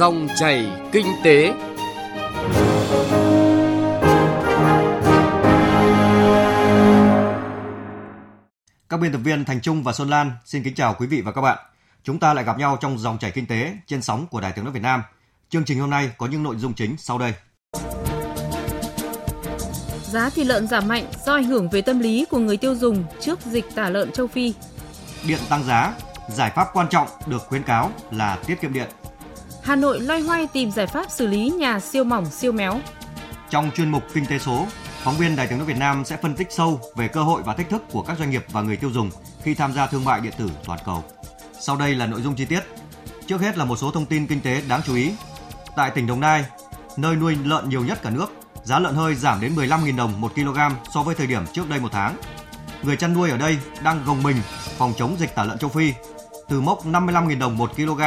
Dòng chảy kinh tế. Các biên tập viên Thành Trung và Xuân Lan xin kính chào quý vị và các bạn. Chúng ta lại gặp nhau trong dòng chảy kinh tế trên sóng của Đài Tiếng nói Việt Nam. Chương trình hôm nay có những nội dung chính sau đây. Giá thịt lợn giảm mạnh do ảnh hưởng về tâm lý của người tiêu dùng trước dịch tả lợn châu Phi. Điện tăng giá, giải pháp quan trọng được khuyến cáo là tiết kiệm điện. Hà Nội loay hoay tìm giải pháp xử lý nhà siêu mỏng siêu méo. Trong chuyên mục Kinh tế số, phóng viên Đài tiếng nói Việt Nam sẽ phân tích sâu về cơ hội và thách thức của các doanh nghiệp và người tiêu dùng khi tham gia thương mại điện tử toàn cầu. Sau đây là nội dung chi tiết. Trước hết là một số thông tin kinh tế đáng chú ý. Tại tỉnh Đồng Nai, nơi nuôi lợn nhiều nhất cả nước, giá lợn hơi giảm đến 15.000 đồng một kg so với thời điểm trước đây một tháng. Người chăn nuôi ở đây đang gồng mình phòng chống dịch tả lợn châu Phi. Từ mốc 55.000 đồng một kg,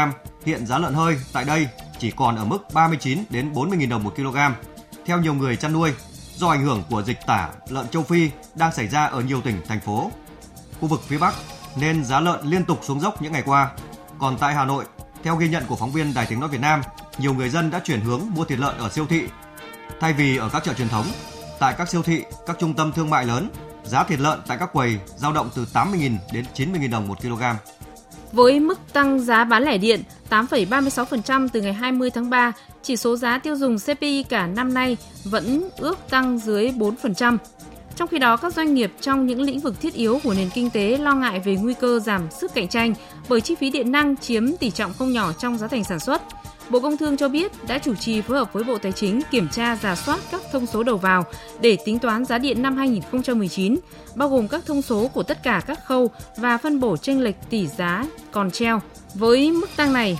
hiện giá lợn hơi tại đây chỉ còn ở mức 39 đến 40.000 đồng một kg. Theo nhiều người chăn nuôi, do ảnh hưởng của dịch tả lợn châu Phi đang xảy ra ở nhiều tỉnh, thành phố. Khu vực phía Bắc nên giá lợn liên tục xuống dốc những ngày qua. Còn tại Hà Nội, theo ghi nhận của phóng viên Đài Tiếng nói Việt Nam, nhiều người dân đã chuyển hướng mua thịt lợn ở siêu thị thay vì ở các chợ truyền thống. Tại các siêu thị, các trung tâm thương mại lớn, giá thịt lợn tại các quầy dao động từ 80.000 đến 90.000 đồng một kg. Với mức tăng giá bán lẻ điện 8,36% từ ngày 20 tháng 3, chỉ số giá tiêu dùng CPI cả năm nay vẫn ước tăng dưới 4%. Trong khi đó, các doanh nghiệp trong những lĩnh vực thiết yếu của nền kinh tế lo ngại về nguy cơ giảm sức cạnh tranh bởi chi phí điện năng chiếm tỷ trọng không nhỏ trong giá thành sản xuất. Bộ Công Thương cho biết đã chủ trì phối hợp với Bộ Tài chính kiểm tra giả soát các thông số đầu vào để tính toán giá điện năm 2019, bao gồm các thông số của tất cả các khâu và phân bổ chênh lệch tỷ giá còn treo. Với mức tăng này,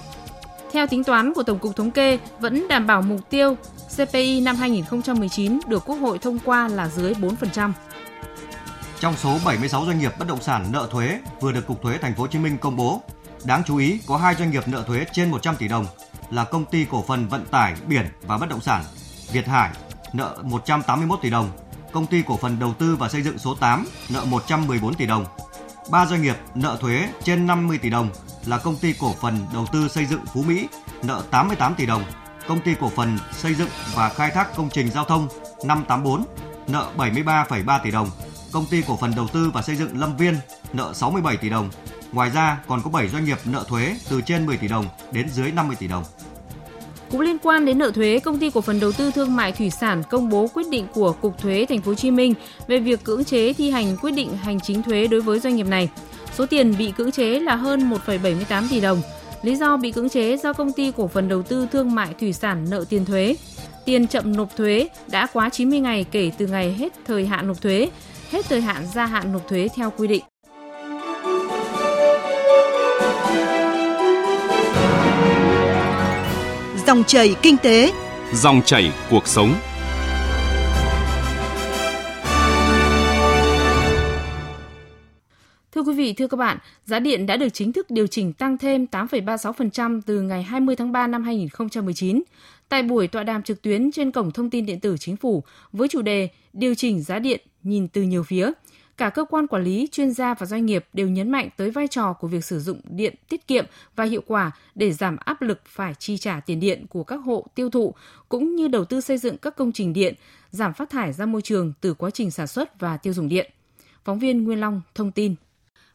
theo tính toán của Tổng cục Thống kê, vẫn đảm bảo mục tiêu CPI năm 2019 được Quốc hội thông qua là dưới 4%. Trong số 76 doanh nghiệp bất động sản nợ thuế vừa được Cục Thuế Thành phố Hồ Chí Minh công bố, đáng chú ý có hai doanh nghiệp nợ thuế trên 100 tỷ đồng là công ty cổ phần vận tải biển và bất động sản Việt Hải nợ 181 tỷ đồng, công ty cổ phần đầu tư và xây dựng số 8 nợ 114 tỷ đồng. Ba doanh nghiệp nợ thuế trên 50 tỷ đồng là công ty cổ phần đầu tư xây dựng Phú Mỹ nợ 88 tỷ đồng, công ty cổ phần xây dựng và khai thác công trình giao thông 584 nợ 73,3 tỷ đồng, công ty cổ phần đầu tư và xây dựng Lâm Viên nợ 67 tỷ đồng. Ngoài ra còn có 7 doanh nghiệp nợ thuế từ trên 10 tỷ đồng đến dưới 50 tỷ đồng. Cũng liên quan đến nợ thuế, công ty cổ phần đầu tư thương mại thủy sản công bố quyết định của Cục Thuế Thành phố Hồ Chí Minh về việc cưỡng chế thi hành quyết định hành chính thuế đối với doanh nghiệp này. Số tiền bị cưỡng chế là hơn 1,78 tỷ đồng. Lý do bị cưỡng chế do công ty cổ phần đầu tư thương mại thủy sản nợ tiền thuế. Tiền chậm nộp thuế đã quá 90 ngày kể từ ngày hết thời hạn nộp thuế, hết thời hạn gia hạn nộp thuế theo quy định. Dòng chảy kinh tế, Dòng chảy cuộc sống. Thưa quý vị, thưa các bạn, giá điện đã được chính thức điều chỉnh tăng thêm 8,36% từ ngày 20 tháng 3 năm 2019. Tại buổi tọa đàm trực tuyến trên cổng thông tin điện tử chính phủ với chủ đề Điều chỉnh giá điện nhìn từ nhiều phía, cả cơ quan quản lý, chuyên gia và doanh nghiệp đều nhấn mạnh tới vai trò của việc sử dụng điện tiết kiệm và hiệu quả để giảm áp lực phải chi trả tiền điện của các hộ tiêu thụ cũng như đầu tư xây dựng các công trình điện, giảm phát thải ra môi trường từ quá trình sản xuất và tiêu dùng điện. Phóng viên Nguyên Long thông tin.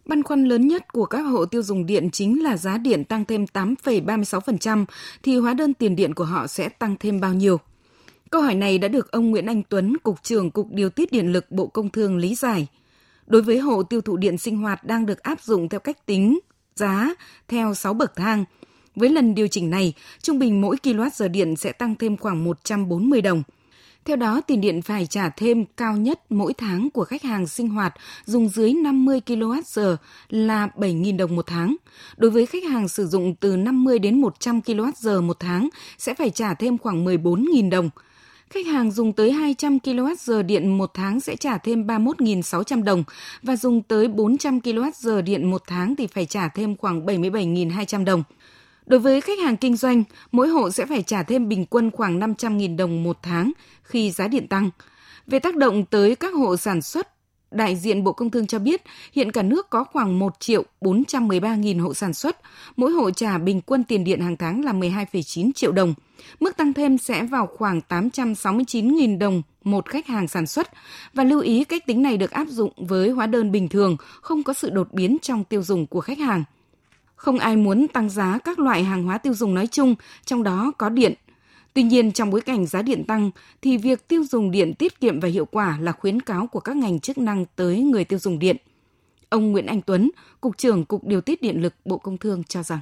Băn khoăn lớn nhất của các hộ tiêu dùng điện chính là giá điện tăng thêm 8,36% thì hóa đơn tiền điện của họ sẽ tăng thêm bao nhiêu? Câu hỏi này đã được ông Nguyễn Anh Tuấn, Cục trưởng Cục Điều tiết Điện lực Bộ Công Thương lý giải. Đối với hộ tiêu thụ điện sinh hoạt đang được áp dụng theo cách tính giá theo 6 bậc thang. Với lần điều chỉnh này, trung bình mỗi kWh điện sẽ tăng thêm khoảng 140 đồng. Theo đó, tiền điện phải trả thêm cao nhất mỗi tháng của khách hàng sinh hoạt dùng dưới 50 kWh là 7.000 đồng một tháng. Đối với khách hàng sử dụng từ 50 đến 100 kWh một tháng sẽ phải trả thêm khoảng 14.000 đồng. Khách hàng dùng tới 200 kWh điện một tháng sẽ trả thêm 31.600 đồng và dùng tới 400 kWh điện một tháng thì phải trả thêm khoảng 77.200 đồng. Đối với khách hàng kinh doanh, mỗi hộ sẽ phải trả thêm bình quân khoảng 500.000 đồng một tháng khi giá điện tăng. Về tác động tới các hộ sản xuất, đại diện Bộ Công Thương cho biết hiện cả nước có khoảng 1 triệu 413 nghìn hộ sản xuất, mỗi hộ trả bình quân tiền điện hàng tháng là 12,9 triệu đồng. Mức tăng thêm sẽ vào khoảng 869 nghìn đồng một khách hàng sản xuất và lưu ý cách tính này được áp dụng với hóa đơn bình thường, không có sự đột biến trong tiêu dùng của khách hàng. Không ai muốn tăng giá các loại hàng hóa tiêu dùng nói chung, trong đó có điện. Tuy nhiên, trong bối cảnh giá điện tăng, thì việc tiêu dùng điện tiết kiệm và hiệu quả là khuyến cáo của các ngành chức năng tới người tiêu dùng điện. Ông Nguyễn Anh Tuấn, Cục trưởng Cục Điều tiết Điện lực Bộ Công Thương cho rằng.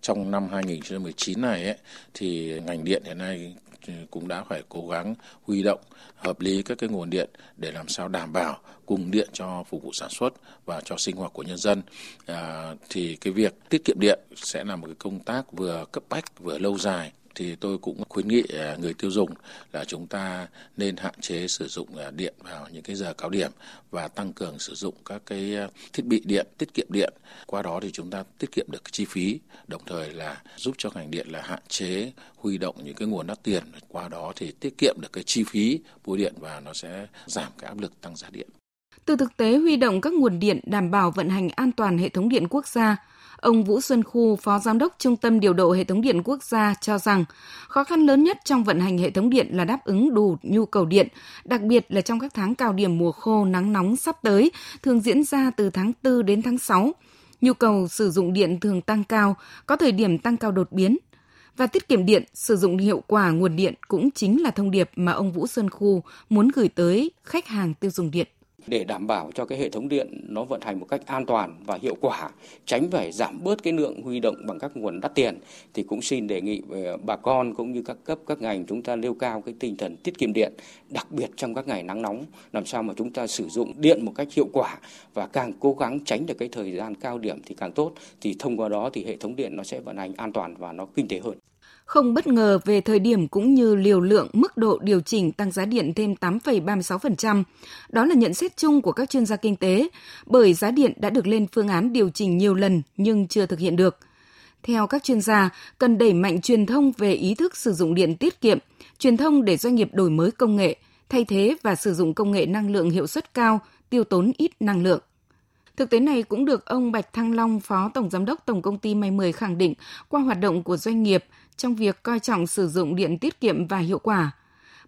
Trong năm 2019 này ấy, thì ngành điện hiện nay cũng đã phải cố gắng huy động hợp lý các cái nguồn điện để làm sao đảm bảo cung điện cho phục vụ sản xuất và cho sinh hoạt của nhân dân. À, thì cái việc tiết kiệm điện sẽ là một cái công tác vừa cấp bách vừa lâu dài thì tôi cũng khuyến nghị à, người tiêu dùng là chúng ta nên hạn chế sử dụng à, điện vào những cái giờ cao điểm và tăng cường sử dụng các cái à, thiết bị điện tiết kiệm điện. Qua đó thì chúng ta tiết kiệm được chi phí đồng thời là giúp cho ngành điện là hạn chế huy động những cái nguồn đắt tiền. Qua đó thì tiết kiệm được cái chi phí mua điện và nó sẽ giảm cái áp lực tăng giá điện. Từ thực tế huy động các nguồn điện đảm bảo vận hành an toàn hệ thống điện quốc gia, Ông Vũ Xuân Khu, Phó Giám đốc Trung tâm Điều độ Hệ thống Điện Quốc gia cho rằng khó khăn lớn nhất trong vận hành hệ thống điện là đáp ứng đủ nhu cầu điện, đặc biệt là trong các tháng cao điểm mùa khô nắng nóng sắp tới, thường diễn ra từ tháng 4 đến tháng 6. Nhu cầu sử dụng điện thường tăng cao, có thời điểm tăng cao đột biến, và tiết kiệm điện, sử dụng hiệu quả nguồn điện cũng chính là thông điệp mà ông Vũ Xuân Khu muốn gửi tới khách hàng tiêu dùng điện để đảm bảo cho cái hệ thống điện nó vận hành một cách an toàn và hiệu quả, tránh phải giảm bớt cái lượng huy động bằng các nguồn đắt tiền thì cũng xin đề nghị ờ, bà con cũng như các cấp các ngành chúng ta nêu cao cái tinh thần tiết kiệm điện, đặc biệt trong các ngày nắng nóng làm sao mà chúng ta sử dụng điện một cách hiệu quả và càng cố gắng tránh được cái thời gian cao điểm thì càng tốt thì thông qua đó thì hệ thống điện nó sẽ vận hành an toàn và nó kinh tế hơn không bất ngờ về thời điểm cũng như liều lượng mức độ điều chỉnh tăng giá điện thêm 8,36%. Đó là nhận xét chung của các chuyên gia kinh tế, bởi giá điện đã được lên phương án điều chỉnh nhiều lần nhưng chưa thực hiện được. Theo các chuyên gia, cần đẩy mạnh truyền thông về ý thức sử dụng điện tiết kiệm, truyền thông để doanh nghiệp đổi mới công nghệ, thay thế và sử dụng công nghệ năng lượng hiệu suất cao, tiêu tốn ít năng lượng. Thực tế này cũng được ông Bạch Thăng Long, Phó Tổng Giám đốc Tổng Công ty May 10 khẳng định qua hoạt động của doanh nghiệp trong việc coi trọng sử dụng điện tiết kiệm và hiệu quả.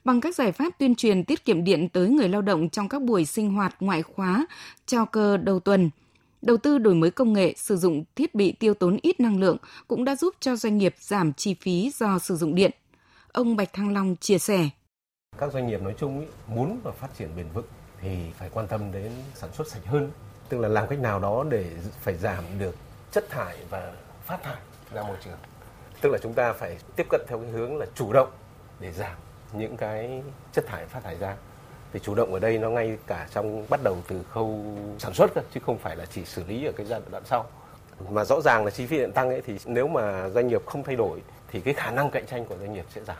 Bằng các giải pháp tuyên truyền tiết kiệm điện tới người lao động trong các buổi sinh hoạt ngoại khóa, trao cơ đầu tuần, đầu tư đổi mới công nghệ, sử dụng thiết bị tiêu tốn ít năng lượng cũng đã giúp cho doanh nghiệp giảm chi phí do sử dụng điện. Ông Bạch Thăng Long chia sẻ. Các doanh nghiệp nói chung ý, muốn và phát triển bền vững thì phải quan tâm đến sản xuất sạch hơn, tức là làm cách nào đó để phải giảm được chất thải và phát thải ra môi trường. Tức là chúng ta phải tiếp cận theo cái hướng là chủ động để giảm những cái chất thải phát thải ra. Thì chủ động ở đây nó ngay cả trong bắt đầu từ khâu sản xuất cơ, chứ không phải là chỉ xử lý ở cái giai đoạn sau. Mà rõ ràng là chi phí điện tăng ấy thì nếu mà doanh nghiệp không thay đổi thì cái khả năng cạnh tranh của doanh nghiệp sẽ giảm.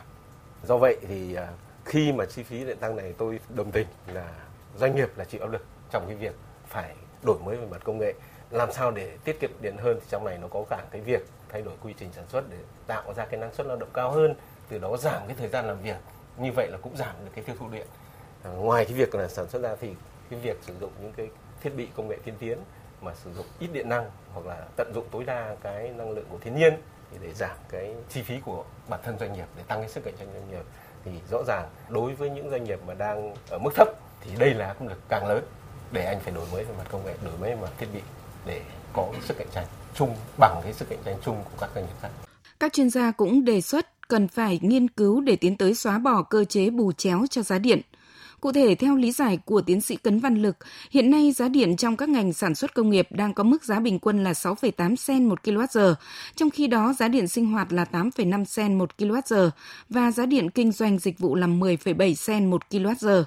Do vậy thì à, khi mà chi phí điện tăng này tôi đồng tình là doanh nghiệp là chịu áp lực trong cái việc phải đổi mới về mặt công nghệ làm sao để tiết kiệm điện hơn thì trong này nó có cả cái việc thay đổi quy trình sản xuất để tạo ra cái năng suất lao động cao hơn từ đó giảm cái thời gian làm việc. Như vậy là cũng giảm được cái tiêu thụ điện. À, ngoài cái việc là sản xuất ra thì cái việc sử dụng những cái thiết bị công nghệ tiên tiến mà sử dụng ít điện năng hoặc là tận dụng tối đa cái năng lượng của thiên nhiên thì để giảm cái chi phí của bản thân doanh nghiệp để tăng cái sức cạnh tranh doanh nghiệp thì rõ ràng đối với những doanh nghiệp mà đang ở mức thấp thì đây là cũng lực càng lớn để anh phải đổi mới về mặt công nghệ đổi mới về mặt thiết bị để có sức cạnh tranh chung bằng cái sức cạnh tranh chung của các doanh nghiệp khác. Các chuyên gia cũng đề xuất cần phải nghiên cứu để tiến tới xóa bỏ cơ chế bù chéo cho giá điện. Cụ thể, theo lý giải của tiến sĩ Cấn Văn Lực, hiện nay giá điện trong các ngành sản xuất công nghiệp đang có mức giá bình quân là 6,8 sen một kWh, trong khi đó giá điện sinh hoạt là 8,5 sen một kWh và giá điện kinh doanh dịch vụ là 10,7 sen một kWh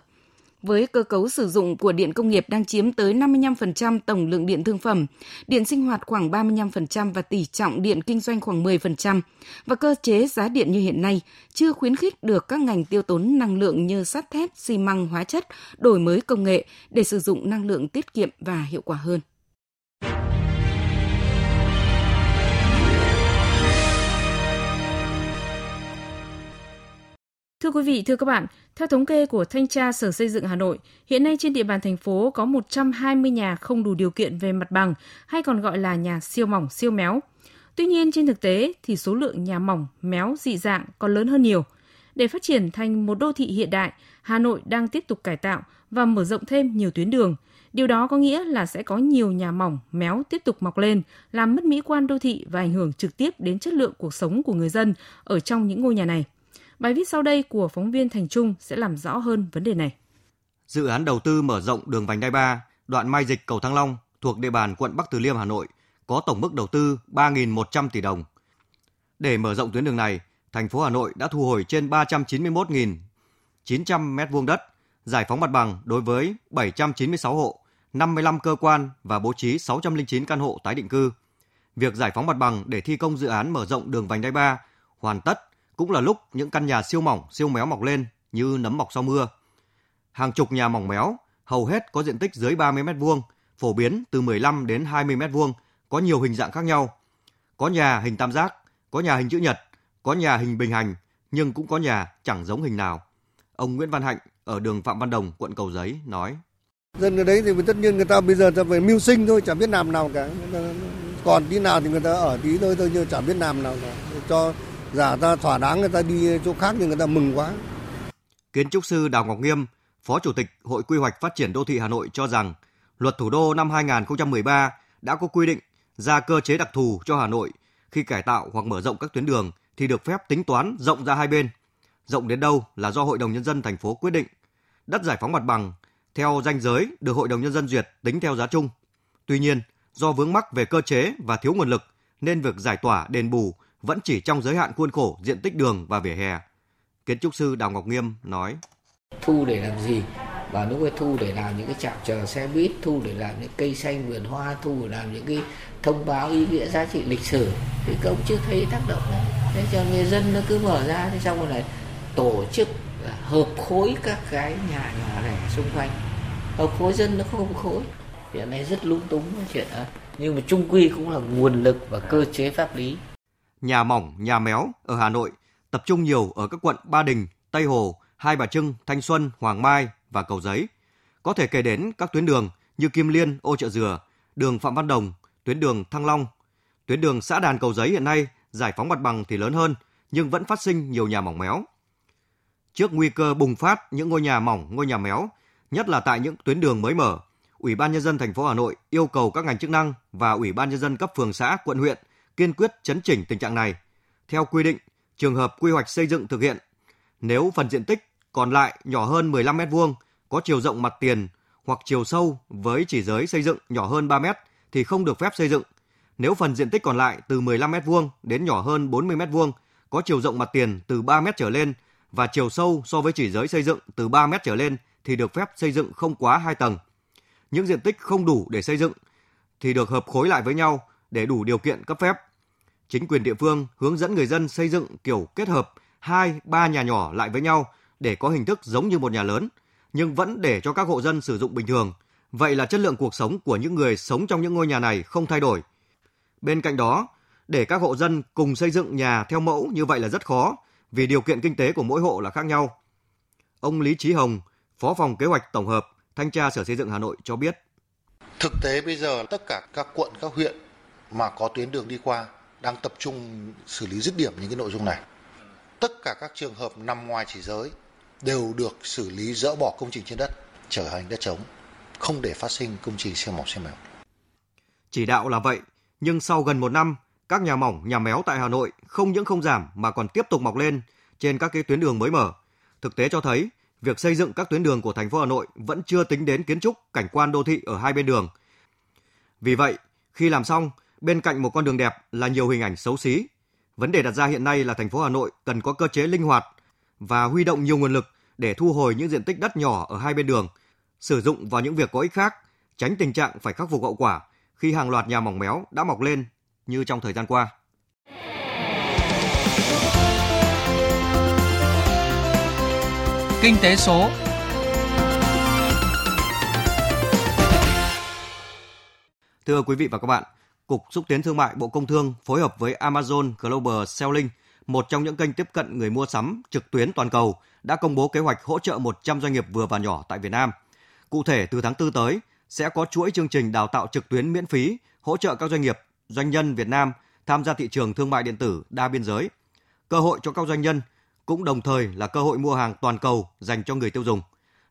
với cơ cấu sử dụng của điện công nghiệp đang chiếm tới 55% tổng lượng điện thương phẩm, điện sinh hoạt khoảng 35% và tỷ trọng điện kinh doanh khoảng 10%. Và cơ chế giá điện như hiện nay chưa khuyến khích được các ngành tiêu tốn năng lượng như sắt thép, xi măng, hóa chất, đổi mới công nghệ để sử dụng năng lượng tiết kiệm và hiệu quả hơn. Thưa quý vị, thưa các bạn, theo thống kê của Thanh tra Sở Xây dựng Hà Nội, hiện nay trên địa bàn thành phố có 120 nhà không đủ điều kiện về mặt bằng, hay còn gọi là nhà siêu mỏng, siêu méo. Tuy nhiên, trên thực tế thì số lượng nhà mỏng, méo, dị dạng còn lớn hơn nhiều. Để phát triển thành một đô thị hiện đại, Hà Nội đang tiếp tục cải tạo và mở rộng thêm nhiều tuyến đường. Điều đó có nghĩa là sẽ có nhiều nhà mỏng, méo tiếp tục mọc lên, làm mất mỹ quan đô thị và ảnh hưởng trực tiếp đến chất lượng cuộc sống của người dân ở trong những ngôi nhà này. Bài viết sau đây của phóng viên Thành Trung sẽ làm rõ hơn vấn đề này. Dự án đầu tư mở rộng đường vành đai 3, đoạn Mai Dịch cầu Thăng Long thuộc địa bàn quận Bắc Từ Liêm Hà Nội có tổng mức đầu tư 3.100 tỷ đồng. Để mở rộng tuyến đường này, thành phố Hà Nội đã thu hồi trên 391.900 m2 đất, giải phóng mặt bằng đối với 796 hộ, 55 cơ quan và bố trí 609 căn hộ tái định cư. Việc giải phóng mặt bằng để thi công dự án mở rộng đường vành đai 3 hoàn tất cũng là lúc những căn nhà siêu mỏng, siêu méo mọc lên như nấm mọc sau mưa. Hàng chục nhà mỏng méo, hầu hết có diện tích dưới 30 mét vuông, phổ biến từ 15 đến 20 mét vuông, có nhiều hình dạng khác nhau. Có nhà hình tam giác, có nhà hình chữ nhật, có nhà hình bình hành, nhưng cũng có nhà chẳng giống hình nào. Ông Nguyễn Văn Hạnh ở đường Phạm Văn Đồng, quận Cầu Giấy nói. Dân ở đấy thì tất nhiên người ta bây giờ ta phải mưu sinh thôi, chẳng biết làm nào cả. Còn tí nào thì người ta ở tí thôi thôi, nhưng chẳng biết làm nào cả. Cho giả ta thỏa đáng người ta đi chỗ khác nhưng người ta mừng quá. Kiến trúc sư Đào Ngọc Nghiêm, Phó Chủ tịch Hội Quy hoạch Phát triển Đô thị Hà Nội cho rằng, luật thủ đô năm 2013 đã có quy định ra cơ chế đặc thù cho Hà Nội khi cải tạo hoặc mở rộng các tuyến đường thì được phép tính toán rộng ra hai bên. Rộng đến đâu là do Hội đồng Nhân dân thành phố quyết định. Đất giải phóng mặt bằng theo danh giới được Hội đồng Nhân dân duyệt tính theo giá chung. Tuy nhiên, do vướng mắc về cơ chế và thiếu nguồn lực nên việc giải tỏa đền bù vẫn chỉ trong giới hạn khuôn khổ diện tích đường và vỉa hè. Kiến trúc sư Đào Ngọc Nghiêm nói. Thu để làm gì? Và lúc ấy thu để làm những cái trạm chờ xe buýt, thu để làm những cây xanh vườn hoa, thu để làm những cái thông báo ý nghĩa giá trị lịch sử. Thì công chưa thấy tác động này. Thế cho người dân nó cứ mở ra, thì xong rồi lại tổ chức hợp khối các cái nhà nhỏ lẻ xung quanh. Hợp khối dân nó không khối. Hiện nay rất lung túng chuyện đó. Nhưng mà trung quy cũng là nguồn lực và cơ chế pháp lý nhà mỏng, nhà méo ở Hà Nội tập trung nhiều ở các quận Ba Đình, Tây Hồ, Hai Bà Trưng, Thanh Xuân, Hoàng Mai và Cầu Giấy. Có thể kể đến các tuyến đường như Kim Liên, Ô Chợ Dừa, đường Phạm Văn Đồng, tuyến đường Thăng Long. Tuyến đường xã Đàn Cầu Giấy hiện nay giải phóng mặt bằng thì lớn hơn nhưng vẫn phát sinh nhiều nhà mỏng méo. Trước nguy cơ bùng phát những ngôi nhà mỏng, ngôi nhà méo, nhất là tại những tuyến đường mới mở, Ủy ban nhân dân thành phố Hà Nội yêu cầu các ngành chức năng và Ủy ban nhân dân cấp phường xã, quận huyện kiên quyết chấn chỉnh tình trạng này. Theo quy định, trường hợp quy hoạch xây dựng thực hiện, nếu phần diện tích còn lại nhỏ hơn 15 mét vuông, có chiều rộng mặt tiền hoặc chiều sâu với chỉ giới xây dựng nhỏ hơn 3 mét thì không được phép xây dựng. Nếu phần diện tích còn lại từ 15 mét vuông đến nhỏ hơn 40 mét vuông, có chiều rộng mặt tiền từ 3 mét trở lên và chiều sâu so với chỉ giới xây dựng từ 3 mét trở lên thì được phép xây dựng không quá 2 tầng. Những diện tích không đủ để xây dựng thì được hợp khối lại với nhau để đủ điều kiện cấp phép chính quyền địa phương hướng dẫn người dân xây dựng kiểu kết hợp hai ba nhà nhỏ lại với nhau để có hình thức giống như một nhà lớn, nhưng vẫn để cho các hộ dân sử dụng bình thường. Vậy là chất lượng cuộc sống của những người sống trong những ngôi nhà này không thay đổi. Bên cạnh đó, để các hộ dân cùng xây dựng nhà theo mẫu như vậy là rất khó, vì điều kiện kinh tế của mỗi hộ là khác nhau. Ông Lý Trí Hồng, Phó phòng Kế hoạch Tổng hợp, Thanh tra Sở Xây dựng Hà Nội cho biết. Thực tế bây giờ tất cả các quận, các huyện mà có tuyến đường đi qua đang tập trung xử lý dứt điểm những cái nội dung này. Tất cả các trường hợp nằm ngoài chỉ giới đều được xử lý dỡ bỏ công trình trên đất, trở thành đất trống, không để phát sinh công trình siêu mỏng siêu méo. Chỉ đạo là vậy, nhưng sau gần một năm, các nhà mỏng, nhà méo tại Hà Nội không những không giảm mà còn tiếp tục mọc lên trên các cái tuyến đường mới mở. Thực tế cho thấy, việc xây dựng các tuyến đường của thành phố Hà Nội vẫn chưa tính đến kiến trúc, cảnh quan đô thị ở hai bên đường. Vì vậy, khi làm xong, Bên cạnh một con đường đẹp là nhiều hình ảnh xấu xí. Vấn đề đặt ra hiện nay là thành phố Hà Nội cần có cơ chế linh hoạt và huy động nhiều nguồn lực để thu hồi những diện tích đất nhỏ ở hai bên đường, sử dụng vào những việc có ích khác, tránh tình trạng phải khắc phục hậu quả khi hàng loạt nhà mỏng méo đã mọc lên như trong thời gian qua. Kinh tế số Thưa quý vị và các bạn, Cục Xúc tiến Thương mại Bộ Công Thương phối hợp với Amazon Global Selling một trong những kênh tiếp cận người mua sắm trực tuyến toàn cầu, đã công bố kế hoạch hỗ trợ 100 doanh nghiệp vừa và nhỏ tại Việt Nam. Cụ thể, từ tháng 4 tới, sẽ có chuỗi chương trình đào tạo trực tuyến miễn phí hỗ trợ các doanh nghiệp, doanh nhân Việt Nam tham gia thị trường thương mại điện tử đa biên giới. Cơ hội cho các doanh nhân cũng đồng thời là cơ hội mua hàng toàn cầu dành cho người tiêu dùng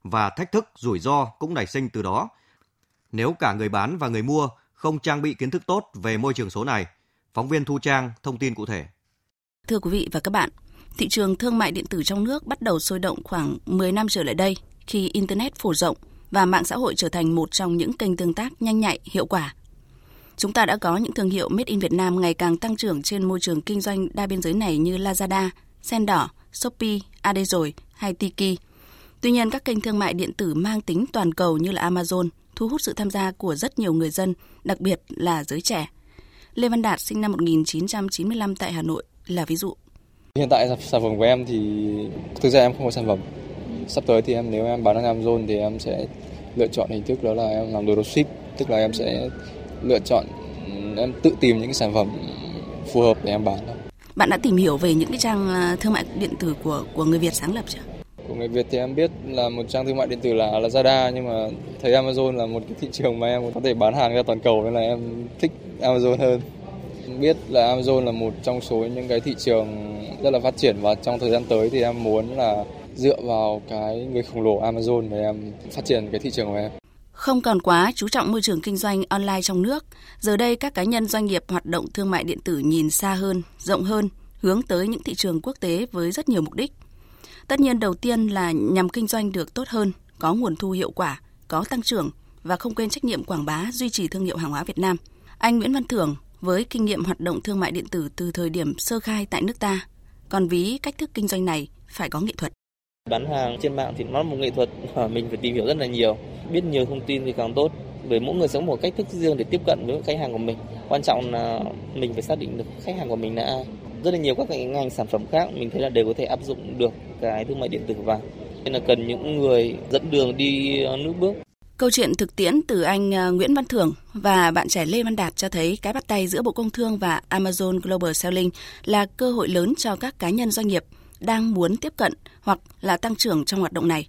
và thách thức rủi ro cũng nảy sinh từ đó. Nếu cả người bán và người mua không trang bị kiến thức tốt về môi trường số này, phóng viên Thu Trang thông tin cụ thể. Thưa quý vị và các bạn, thị trường thương mại điện tử trong nước bắt đầu sôi động khoảng 10 năm trở lại đây khi internet phổ rộng và mạng xã hội trở thành một trong những kênh tương tác nhanh nhạy, hiệu quả. Chúng ta đã có những thương hiệu made in Việt Nam ngày càng tăng trưởng trên môi trường kinh doanh đa biên giới này như Lazada, Sen Đỏ, Shopee, Adezoi hay Tiki. Tuy nhiên, các kênh thương mại điện tử mang tính toàn cầu như là Amazon thu hút sự tham gia của rất nhiều người dân, đặc biệt là giới trẻ. Lê Văn Đạt sinh năm 1995 tại Hà Nội là ví dụ. Hiện tại sản phẩm của em thì thực ra em không có sản phẩm. Sắp tới thì em nếu em bán ở Amazon thì em sẽ lựa chọn hình thức đó là em làm đồ ship, tức là em sẽ lựa chọn em tự tìm những cái sản phẩm phù hợp để em bán. Bạn đã tìm hiểu về những cái trang à, thương mại điện tử của của người Việt sáng lập chưa? Của người Việt thì em biết là một trang thương mại điện tử là Lazada nhưng mà thấy Amazon là một cái thị trường mà em có thể bán hàng ra toàn cầu nên là em thích Amazon hơn. Biết là Amazon là một trong số những cái thị trường rất là phát triển và trong thời gian tới thì em muốn là dựa vào cái người khổng lồ Amazon để em phát triển cái thị trường của em. Không còn quá chú trọng môi trường kinh doanh online trong nước, giờ đây các cá nhân doanh nghiệp hoạt động thương mại điện tử nhìn xa hơn, rộng hơn, hướng tới những thị trường quốc tế với rất nhiều mục đích. Tất nhiên đầu tiên là nhằm kinh doanh được tốt hơn, có nguồn thu hiệu quả, có tăng trưởng và không quên trách nhiệm quảng bá duy trì thương hiệu hàng hóa Việt Nam. Anh Nguyễn Văn Thưởng với kinh nghiệm hoạt động thương mại điện tử từ thời điểm sơ khai tại nước ta, còn ví cách thức kinh doanh này phải có nghệ thuật. Bán hàng trên mạng thì nó là một nghệ thuật mà mình phải tìm hiểu rất là nhiều, biết nhiều thông tin thì càng tốt. Bởi mỗi người sống một cách thức riêng để tiếp cận với khách hàng của mình. Quan trọng là mình phải xác định được khách hàng của mình là ai. Rất là nhiều các cái ngành sản phẩm khác mình thấy là đều có thể áp dụng được cái thương mại điện tử vào. Nên là cần những người dẫn đường đi ờ, nước bước. Câu chuyện thực tiễn từ anh ờ, Nguyễn Văn Thưởng và bạn trẻ Lê Văn Đạt cho thấy cái bắt tay giữa Bộ Công Thương và Amazon Global Selling là cơ hội lớn cho các cá nhân doanh nghiệp đang muốn tiếp cận hoặc là tăng trưởng trong hoạt động này.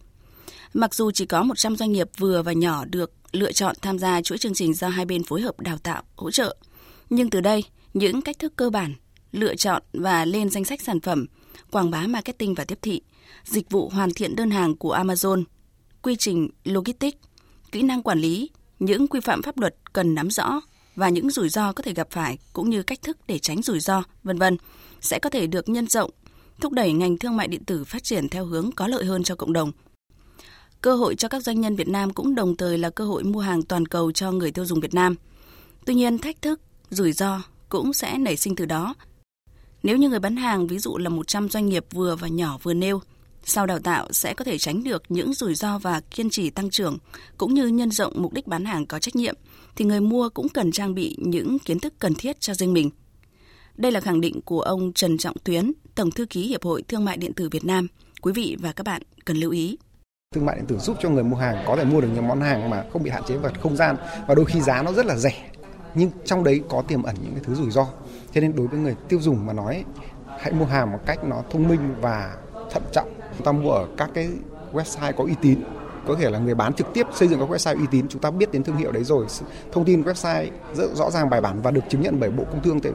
Mặc dù chỉ có 100 doanh nghiệp vừa và nhỏ được lựa chọn tham gia chuỗi chương trình do hai bên phối hợp đào tạo, hỗ trợ, nhưng từ đây, những cách thức cơ bản, lựa chọn và lên danh sách sản phẩm, quảng bá marketing và tiếp thị, dịch vụ hoàn thiện đơn hàng của Amazon, quy trình logistics, kỹ năng quản lý, những quy phạm pháp luật cần nắm rõ và những rủi ro có thể gặp phải cũng như cách thức để tránh rủi ro, vân vân sẽ có thể được nhân rộng thúc đẩy ngành thương mại điện tử phát triển theo hướng có lợi hơn cho cộng đồng. Cơ hội cho các doanh nhân Việt Nam cũng đồng thời là cơ hội mua hàng toàn cầu cho người tiêu dùng Việt Nam. Tuy nhiên, thách thức, rủi ro cũng sẽ nảy sinh từ đó. Nếu như người bán hàng ví dụ là 100 doanh nghiệp vừa và nhỏ vừa nêu, sau đào tạo sẽ có thể tránh được những rủi ro và kiên trì tăng trưởng cũng như nhân rộng mục đích bán hàng có trách nhiệm thì người mua cũng cần trang bị những kiến thức cần thiết cho riêng mình. Đây là khẳng định của ông Trần Trọng Tuyến, Tổng thư ký Hiệp hội Thương mại điện tử Việt Nam. Quý vị và các bạn cần lưu ý. Thương mại điện tử giúp cho người mua hàng có thể mua được những món hàng mà không bị hạn chế về không gian và đôi khi giá nó rất là rẻ. Nhưng trong đấy có tiềm ẩn những cái thứ rủi ro. Cho nên đối với người tiêu dùng mà nói, hãy mua hàng một cách nó thông minh và thận trọng. Chúng ta mua ở các cái website có uy tín, có thể là người bán trực tiếp xây dựng các website uy tín, chúng ta biết đến thương hiệu đấy rồi thông tin website rất rõ ràng bài bản và được chứng nhận bởi bộ công thương thì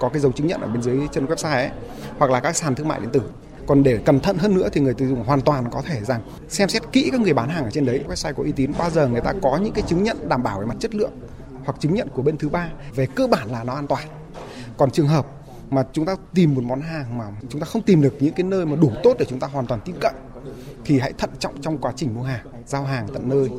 có cái dấu chứng nhận ở bên dưới chân website ấy, hoặc là các sàn thương mại điện tử. Còn để cẩn thận hơn nữa thì người tiêu dùng hoàn toàn có thể rằng xem xét kỹ các người bán hàng ở trên đấy, website có uy tín, bao giờ người ta có những cái chứng nhận đảm bảo về mặt chất lượng hoặc chứng nhận của bên thứ ba. Về cơ bản là nó an toàn còn trường hợp mà chúng ta tìm một món hàng mà chúng ta không tìm được những cái nơi mà đủ tốt để chúng ta hoàn toàn tin cậy thì hãy thận trọng trong quá trình mua hàng giao hàng tận nơi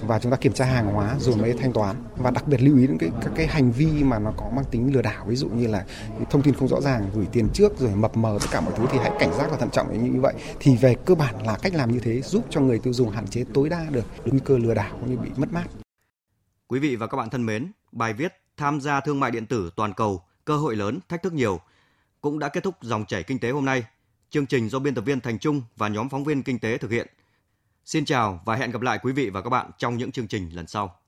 và chúng ta kiểm tra hàng hóa rồi mới thanh toán và đặc biệt lưu ý những cái các cái hành vi mà nó có mang tính lừa đảo ví dụ như là thông tin không rõ ràng gửi tiền trước rồi mập mờ tất cả mọi thứ thì hãy cảnh giác và thận trọng như vậy thì về cơ bản là cách làm như thế giúp cho người tiêu dùng hạn chế tối đa được nguy cơ lừa đảo cũng như bị mất mát. Quý vị và các bạn thân mến, bài viết tham gia thương mại điện tử toàn cầu, cơ hội lớn, thách thức nhiều cũng đã kết thúc dòng chảy kinh tế hôm nay. Chương trình do biên tập viên Thành Trung và nhóm phóng viên kinh tế thực hiện. Xin chào và hẹn gặp lại quý vị và các bạn trong những chương trình lần sau.